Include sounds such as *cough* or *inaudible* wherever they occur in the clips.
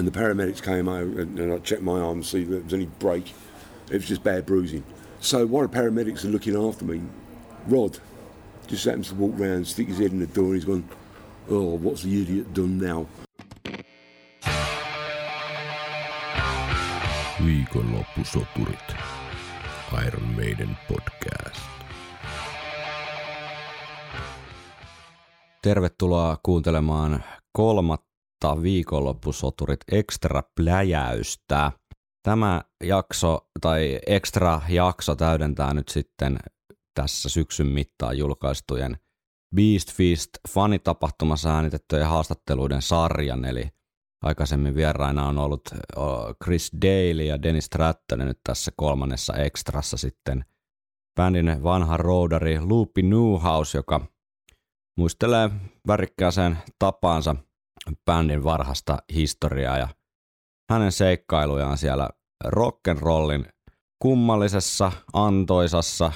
And the paramedics came over and, and I checked my arm to see if there was any break. It was just bad bruising. So while the paramedics are looking after me, Rod just happens to walk round, stick his head in the door, and he's gone, "Oh, what's the idiot done now?" Viikonloppusoturit. Iron Maiden podcast. Tervetuloa kuuntelemaan kolmatta viikonloppusoturit extra pläjäystä. Tämä jakso tai extra jakso täydentää nyt sitten tässä syksyn mittaan julkaistujen Beast Feast fanitapahtumassa äänitettyjen haastatteluiden sarjan, eli aikaisemmin vieraina on ollut Chris Daly ja Dennis Stratton nyt tässä kolmannessa ekstrassa sitten bändin vanha roadari Loopy Newhouse, joka muistelee värikkääseen tapaansa bändin varhasta historiaa ja hänen seikkailujaan siellä rock'n'rollin kummallisessa, antoisassa,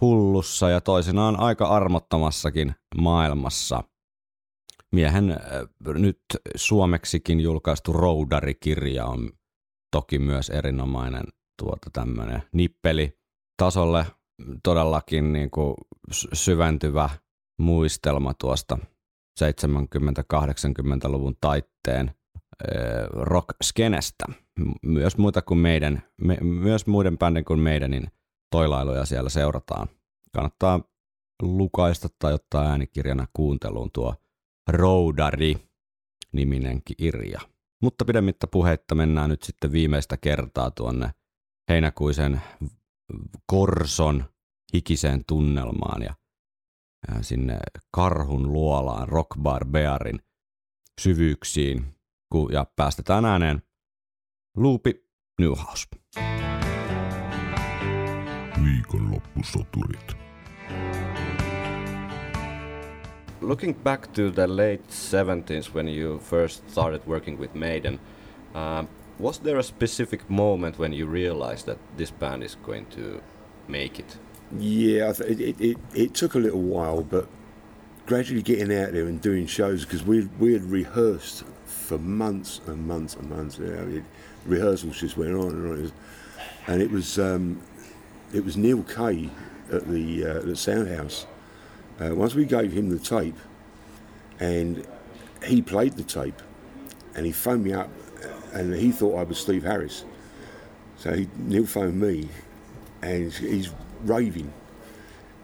hullussa ja toisinaan aika armottomassakin maailmassa. Miehen äh, nyt suomeksikin julkaistu Roudari-kirja on toki myös erinomainen tuota tämmöinen nippeli tasolle todellakin niin kuin syventyvä muistelma tuosta 70-80-luvun taitteen rock-skenestä. Myös muita kuin meidän, me, myös muiden bändin kuin meidänin toilailuja siellä seurataan. Kannattaa lukaista tai ottaa äänikirjana kuunteluun tuo Roudari-niminen kirja. Mutta pidemmittä puheitta mennään nyt sitten viimeistä kertaa tuonne heinäkuisen Korson hikiseen tunnelmaan ja sinne karhun luolaan Rock Bar Bearin syvyyksiin ja päästetään ääneen Luupi Newhouse. Viikonloppusoturit. Looking back to the late 70s when you first started working with Maiden, uh, was there a specific moment when you realized that this band is going to make it? Yeah, it, it, it, it took a little while, but gradually getting out there and doing shows because we we had rehearsed for months and months and months. You know, it, rehearsals just went on and on, it was, and it was um, it was Neil Kay at the uh, the Soundhouse. Uh, once we gave him the tape, and he played the tape, and he phoned me up, and he thought I was Steve Harris. So he, Neil phoned me, and he's raving.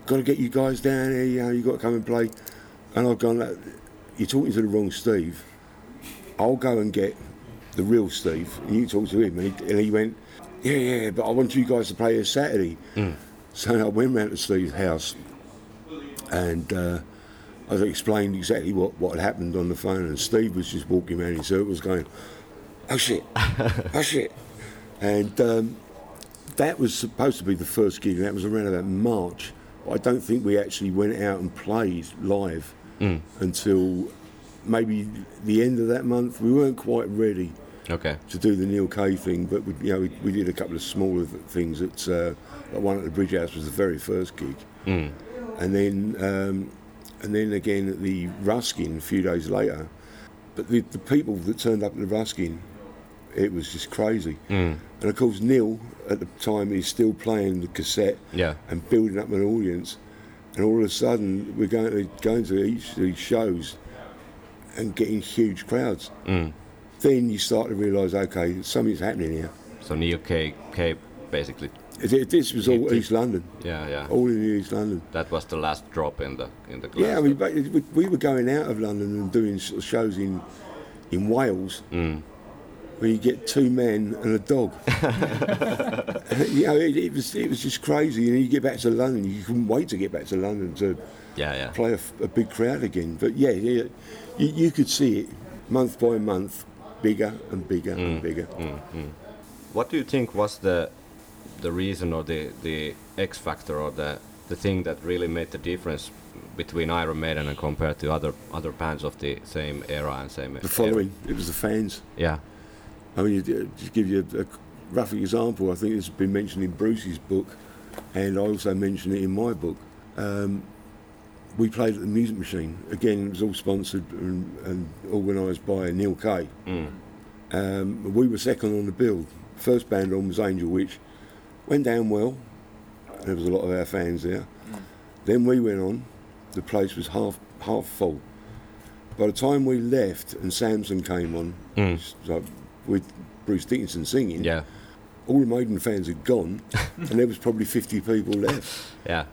Got to get you guys down here, you know, you got to come and play. And I've gone, you're talking to the wrong Steve. I'll go and get the real Steve, and you talk to him. And he, and he went, yeah, yeah, but I want you guys to play here Saturday. Mm. So I went round to Steve's house, and uh, I explained exactly what, what had happened on the phone, and Steve was just walking around in circles going, oh shit, oh shit. And um, that was supposed to be the first gig, and that was around about March. I don't think we actually went out and played live Mm. until maybe the end of that month. We weren't quite ready Okay. to do the Neil Kay thing, but we, you know, we, we did a couple of smaller th- things. At uh, like one at the Bridge House was the very first gig, Mm. and then um, and then again at the Ruskin a few days later. But the, the people that turned up at the Ruskin, it was just crazy. Mm. And of course, Neil at the time is still playing the cassette Yeah. and building up an audience. And all of a sudden, we're going to going to each of these shows and getting huge crowds. Mm. Then you start to realise, okay, something's happening here. So Neil K, K basically, It- This was all East London, yeah, yeah. all in East London. That was the last drop in the in the glass. Yeah, I mean, we- we were going out of London and doing shows in in Wales Mm. Where you get two men and a dog. *laughs* *laughs* you know, it, it was it was just crazy. And you get back to London, you couldn't wait to get back to London to yeah, yeah. play a big crowd again. But yeah, yeah you, you could see it month by month, bigger and bigger and mm, bigger. Mm, mm. What do you think was the the reason or the the X factor or the the thing that really made the difference between Iron Maiden and compared to other other bands of the same era and same The following, it was the fans. Yeah. I mean, you- just give you a, a rough example. I think it's been mentioned in Bruce's book, and I also mention it in my book. Um, we played at the Music Machine. Again, it was all sponsored and, and organised by Neil Kay. Mm. Um, we were second on the bill. First band on was Angel Witch. Went down well. There was a lot of our fans there. Then we went on. The place was half half full. By the time we left and Samson came on, Mm. so with Bruce Dickinson singing, Yeah, all the Maiden fans had gone, and there was probably 50 people left. yeah.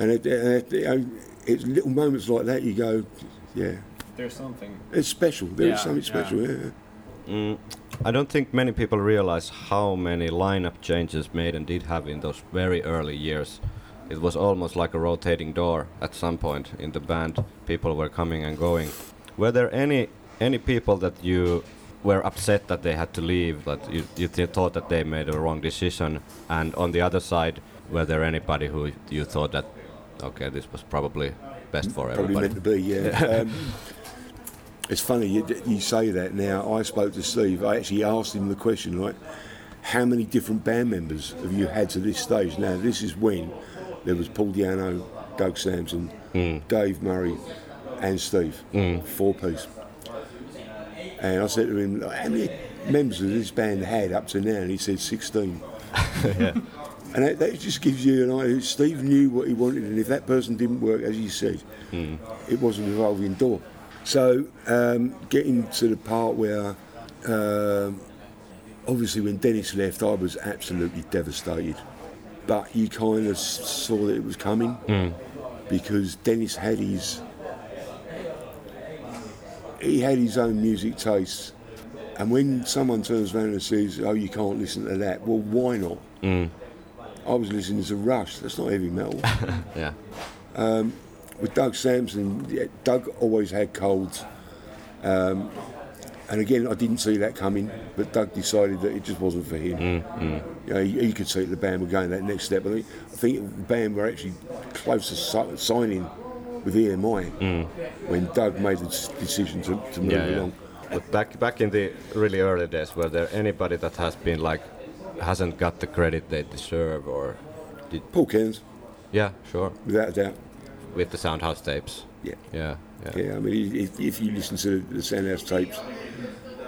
And it, it, it, it's little moments like that you go, yeah, There's something. it's special. There is Yeah, something yeah. special. Yeah. Mm, I don't think many people realize how many lineup changes Maiden did have in those very early years. It was almost like a rotating door at some point in the band. People were coming and going. Were there any any people that you were upset that they had to leave, that you, you th- thought that they made a wrong decision? And on the other side, were there anybody who you thought that, okay, this was probably best for Probably everybody? meant to be, yeah. *laughs* um, it's funny you, you say that now. I spoke to Steve. I actually asked him the question, like, how many different band members have you had to this stage? Now, this is when there was Paul Di'Anno, Doug Sampson, Dave Murray, and Steve, four piece. And I said to him, how many members of this band had up to now? And he said 16. *laughs* And that, that just gives you an idea. Steve knew what he wanted, and if that person didn't work, as you said, it was a revolving door. So, um, getting to the part where, um, obviously, when Dennis left, I was absolutely devastated. But you kind of saw that it was coming because Dennis had his he had his own music tastes. And when someone turns around and says, "Oh, you can't listen to that," well, why not? Mm. I was listening to Rush. That's not heavy metal. *laughs* Yeah. Um, with Doug Sampson, yeah, Doug always had colds. Um, and again, I didn't see that coming, but Doug decided that it just wasn't for him. Mm, mm. You know, he, he could see that the band were going that next step. I think, I think the band were actually close to si- signing with EMI when Doug made the decision to, to move yeah, yeah. along. But back back in the really early days, were there anybody that has been like hasn't got the credit they deserve, or did? Paul Cairns, Yeah, sure. without a doubt. With the Soundhouse tapes. Yeah. Yeah, yeah. Yeah, I mean, if, if you listen to the Soundhouse tapes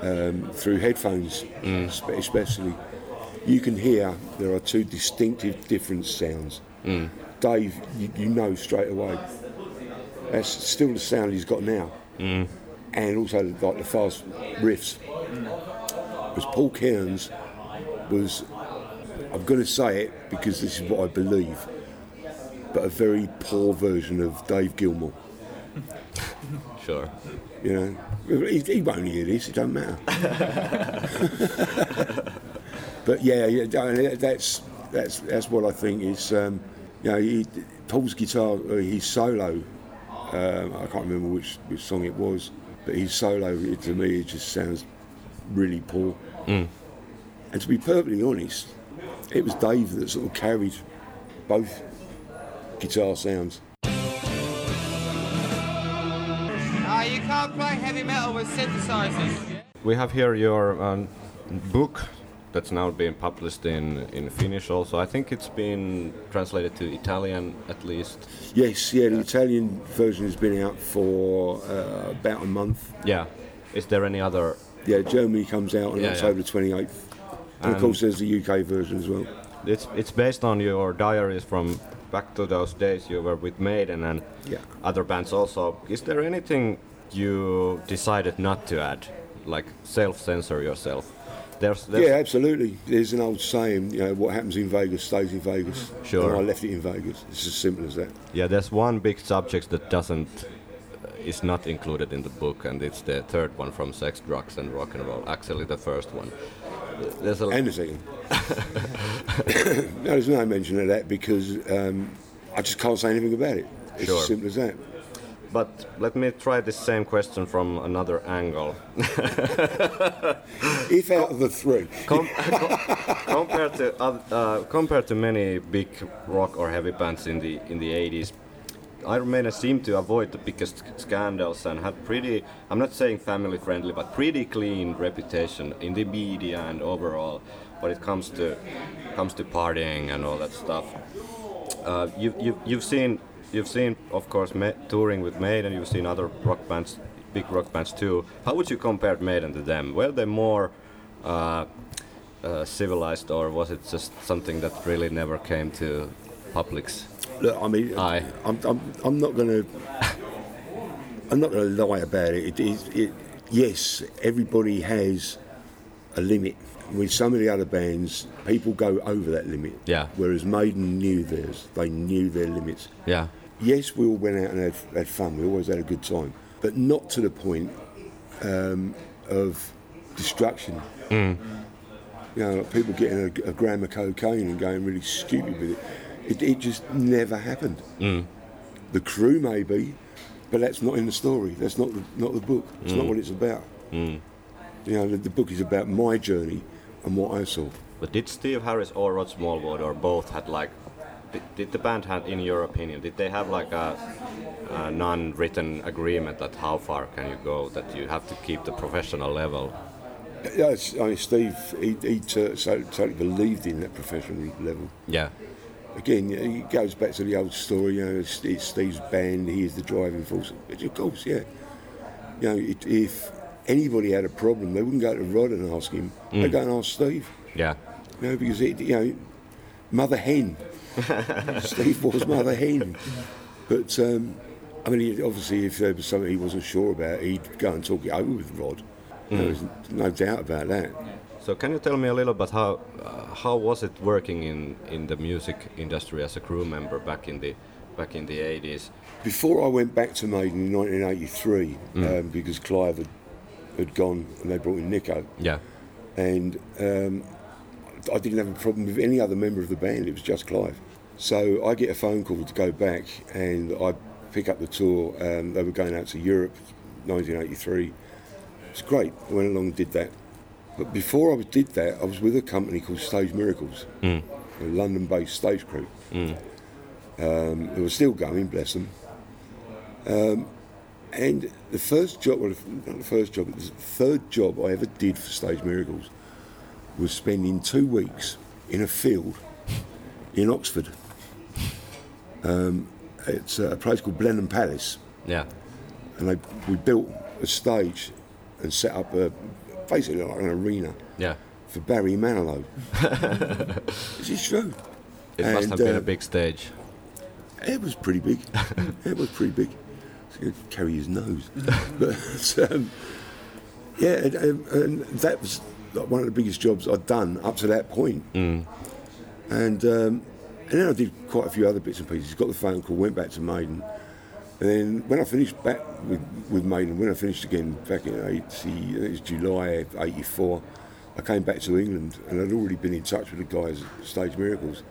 um, through headphones, spe- especially, you can hear there are two distinctive different sounds. Dave, you, you know straight away. That's still the sound he's got now, and also like the fast riffs. Because Paul Cairns was, I'm going to say it because this is what I believe, but a very poor version of Dave Gilmour. *laughs* Sure. You know, he, he won't hear this. It don't matter. *laughs* but yeah, yeah, that's that's that's what I think is. Um, you know, he, Paul's guitar, uh, his solo. Um, I can't remember which, which song it was, but his solo it, to me it just sounds really poor. And to be perfectly honest, it was Dave that sort of carried both guitar sounds. Ah, you can't play heavy metal with synthesizers. We have here your um, book that's now being published in in Finnish. Also, I think it's been translated to Italian at least. Yes, yeah, the Italian version has been out for uh, about a month. Yeah. Is there any other? Yeah, Germany comes out on Yeah, October 28th. And of course, there's the UK version as well. It's it's based on your diaries from back to those days you were with Maiden and Yeah. other bands also. Is there anything you decided not to add, like self-censor yourself? There's, there's Yeah, absolutely. There's an old saying, you know, what happens in Vegas stays in Vegas. Sure. And I left it in Vegas. It's as simple as that. Yeah, there's one big subject that doesn't uh, is not included in the book, and it's the third one from Sex, Drugs, and Rock and Roll. Actually, the first one. There's a And the second. *laughs* *coughs* no, there's no mention of that because um, I just can't say anything about it. It's Sure. as simple as that. But let me try the same question from another angle. *laughs* If out of the three, Com- co- compared to uh, compared to many big rock or heavy bands in the in the 80s, Iron Maiden seemed to avoid the biggest scandals and had pretty I'm not saying family friendly but pretty clean reputation in the media and overall when it comes to comes to partying and all that stuff. Uh, you, you, you've seen you've seen of course ma- touring with Maiden you've seen other rock bands big rock bands too how would you compare Maiden to them were they more uh, uh, civilized, or was it just something that really never came to public's? Look, I mean, Aye. I'm, I'm, I'm not going to, I'm not going to lie about it. It, is it. Yes, everybody has a limit. With some of the other bands, people go over that limit. Yeah. Whereas Maiden knew theirs. They knew their limits. Yeah, Yes, we all went out and had, had fun. We always had a good time, but not to the point um, of destruction. Mm. You know, like people getting a, a gram of cocaine and going really stupid with it. It, it just never happened. Mm. The crew maybe, but that's not in the story. That's not the, not the book. It's not mm. what it's about. You know, the, the book is about my journey and what I saw. but did Steve Harris or Rod Smallwood or both had like? Did, the band had, in your opinion, did they have like a, a non-written agreement that how far can you go? That you have to keep the professional level. Yeah, I mean, Steve, he, he t- totally believed in that professional level. Yeah, Again, it goes back to the old story. You know, it's, it's Steve's band. He is the driving force. Of course, yeah. You know, it, if anybody had a problem, they wouldn't go to Rod and ask him. They'd go and ask Steve. yeah, You know, because it, you know, mother hen. *laughs* Steve was mother hen. But um, I mean, he, obviously, if there was something he wasn't sure about, he'd go and talk it over with Rod. You know, There's no doubt about that. So can you tell me a little bit how uh, how was it working in, in the music industry as a crew member back in the back in the 80s? Before I went back to Maiden in 1983, um, because Clive had, had gone and they brought in Nicko, Yeah, and um, I didn't have a problem with any other member of the band. It was just Clive. So I get a phone call to go back, and I pick up the tour. Um, they were going out to Europe, 1983. It's great. I went along and did that. But before I did that, I was with a company called Stage Miracles, a London-based stage crew. Um, who were still going, bless them. Um, and the first job, well, not the first job, the third job I ever did for Stage Miracles was spending two weeks in a field in Oxford. Um, it's a place called Blenheim Palace, yeah, and they, we built a stage and set up a basically like an arena yeah. for Barry Manilow. *laughs* this is true. It must have been uh, a big stage. It was pretty big. *laughs* it was pretty big. He's going to carry his nose. *laughs* but um, yeah, and, and- that was one of the biggest jobs I'd done up to that point. And um, and then I did quite a few other bits and pieces. Got the phone call, went back to Maiden, and then when I finished back with, with Maiden, when I finished again back in 80, I it was July '84, I came back to England and I'd already been in touch with the guys at Stage Miracles.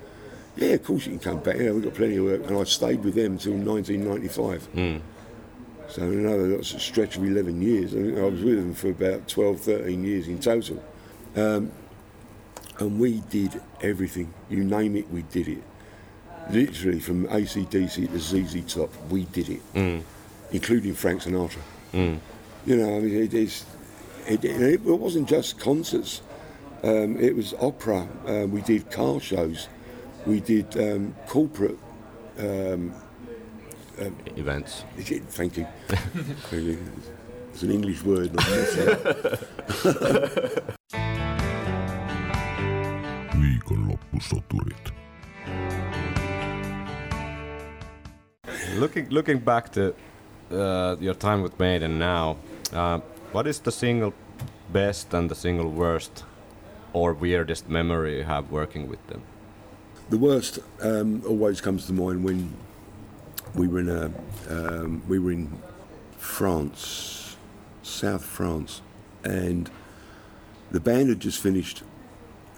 Yeah, of course you can come back. Yeah, we've got plenty of work, and I stayed with them until 1995. So another stretch of 11 years. I, was with them for about 12, 13 years in total. Um, and we did everything. You name it, we did it. Literally from ACDC to ZZ Top, we did it, including Frank Sinatra. You know, I mean, it is. It, it, it wasn't just concerts. Um, it was opera. Uh, we did car shows. We did um, corporate. Events. Thank you. *laughs* Thank you. It's an English word. Not *laughs* Viikonloppusoturit. Looking looking back to uh, your time with Maiden now, uh, what is the single best and the single worst or weirdest memory you have working with them? The worst um, always comes to mind when we were in a, um, we were in France, South France, and the band had just finished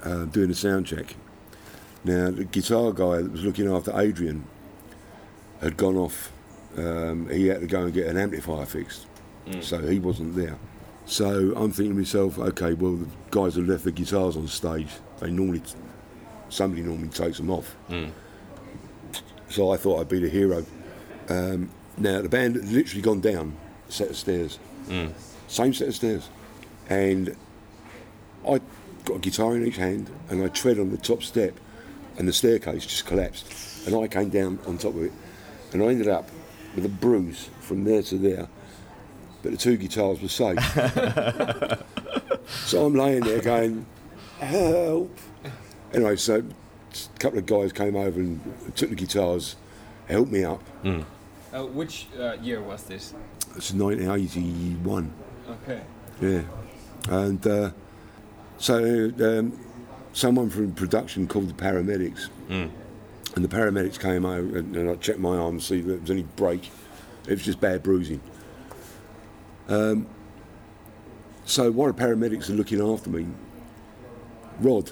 uh, doing a sound check. Now the guitar guy that was looking after Adrian had gone off. Um, he had to go and get an amplifier fixed, so he wasn't there. So I'm thinking to myself, okay, well the guys have left the guitars on stage. They normally somebody normally takes them off. So I thought I'd be the hero. Um, now the band had literally gone down a set of stairs, same set of stairs, and I got a guitar in each hand and I tread on the top step, and the staircase just collapsed, and I came down on top of it, and I ended up with a bruise from there to there. But the two guitars were safe. *laughs* so I'm laying there going, help. Anyway, so a couple of guys came over and took the guitars, helped me up. Uh, which uh, year was this? It's 1981. Okay. Yeah, and uh, so um, someone from production called the paramedics, and the paramedics came over and, and I checked my arm to see if there was any break. It was just bad bruising. Um, so while the paramedics are looking after me, Rod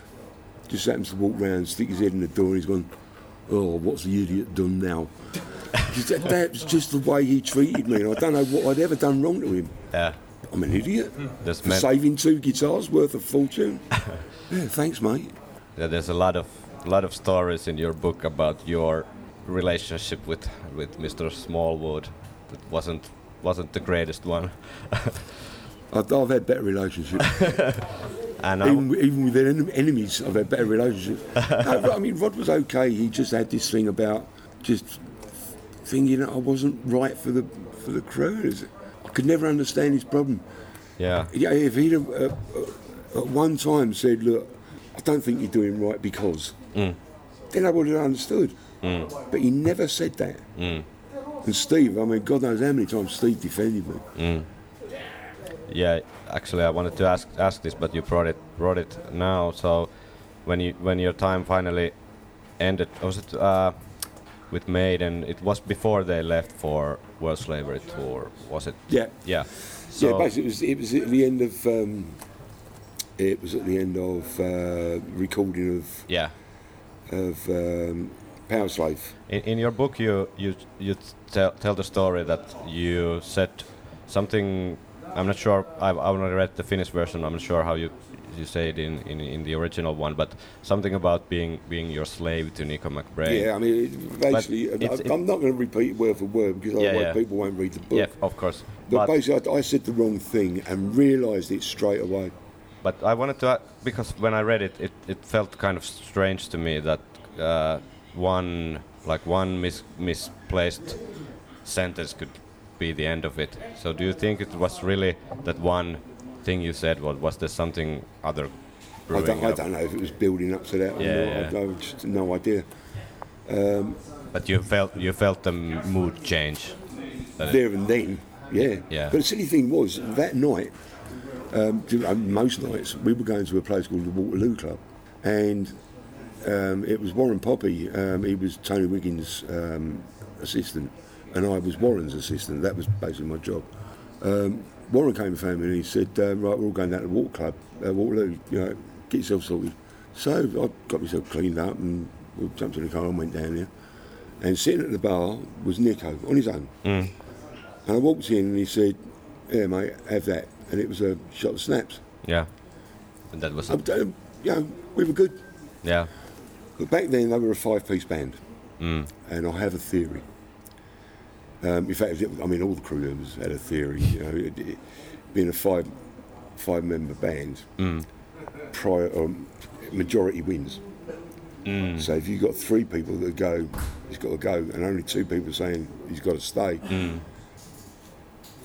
just happens to walk round, stick his head in the door, and he's gone, "Oh, what's the idiot done now?" That's just the way he treated me, and I don't know what I'd ever done wrong to him. Yeah. I'm an idiot. There's For men- saving two guitars worth of fortune. *laughs* yeah, thanks, mate. Yeah, there's a lot of lot of stories in your book about your relationship with with Mr. Smallwood. That wasn't wasn't the greatest one. *laughs* I've, I've had better relationships. *laughs* And I, even, even with en- enemies, I've had better relationships. no, I mean, Rod was okay. He just had this thing about just thinking that I wasn't right for the for the crew. I could never understand his problem. yeah, Yeah, if he'd have, uh, uh, at one time said, "Look, I don't think you're doing right because," then I would have understood. But he never said that. And Steve, I mean, God knows how many times Steve defended me. yeah. Actually, I wanted to ask ask this, but you brought it brought it now. So, when you when your time finally ended, was it uh, with Maiden? It was before they left for World Slavery Tour, was it? Yeah, Yeah. So, yeah. Basically, it was, it was at the end of um, it was at the end of uh, recording of yeah. of um, Powerslave. In, in your book, you you you tell, tell the story that you said something. I'm not sure. I've, I've not read the Finnish version. I'm not sure how you you say it in, in, in the original one, but something about being being your slave to Nicko McBrain. Yeah, I mean, basically, I, I'm not going to repeat word for word because Yeah, otherwise yeah. people won't read the book. Yeah, of course. But, But, basically, I, I said the wrong thing and realised it straight away. but I wanted to because when I read it, it, it felt kind of strange to me that uh, one like one mis- misplaced sentence could be the end of it. So do you think it was really that one thing you said? Was was there something other? I don't, I don't know if it was building up to that or Yeah, not. yeah. I, I just no idea. But you felt you felt the mood change. There and then, yeah. Yeah. But the silly thing was, that night, um, um, most nights, we were going to a place called the Waterloo Club. And um, it was Warren Poppy. Um, he was Tony Wiggins' um, assistant. And I was Warren's assistant. That was basically my job. Um, Warren came and found me and he said, uh, right, we're all going down to the Water Club, uh, Waterloo, you know, get yourself sorted. So I got myself cleaned up and we jumped in the car and went down there. And sitting at the bar was Nicko on his own. And I walked in and he said, "Yeah, mate, have that." And it was a shot of snaps. yeah. And that was it. um, you know, we were good. Yeah. But back then they were a five-piece band, and I have a theory. Um, in fact, I mean, all the crew members had a theory. You know, it, it, being a five five-member band, prior um, majority wins. So if you've got three people that go, he's got to go, and only two people saying he's got to stay,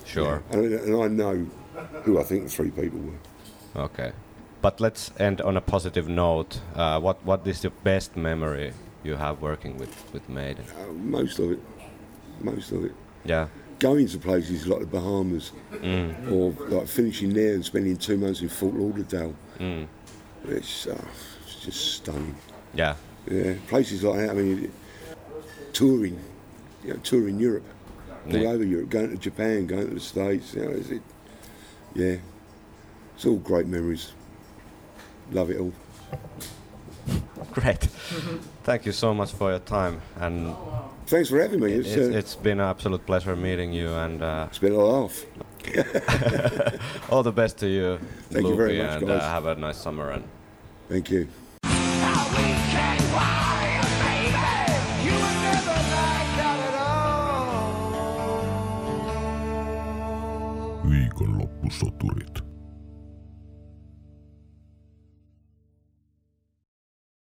Sure. and, and I know who I think the three people were. Okay. But let's end on a positive note. Uh, what what is the best memory you have working with with Maiden? Uh, most of it, most of it. Yeah. Going to places like the Bahamas, or like finishing there and spending two months in Fort Lauderdale. It's, uh, it's just stunning. Yeah. Yeah, places like that. I mean, touring, you know, touring Europe, all Yeah. over Europe, going to Japan, going to the States. You know, is it? Yeah, it's all great memories. Love it all. *laughs* Great. Thank you so much for your time, and Thanks for having me. It's, it's, uh, it's been an absolute pleasure meeting you. And uh, it's been a laugh. all the best to you, Thank you very much, and guys. Uh, have a nice summer. And Thank you. Viikonloppusoturit.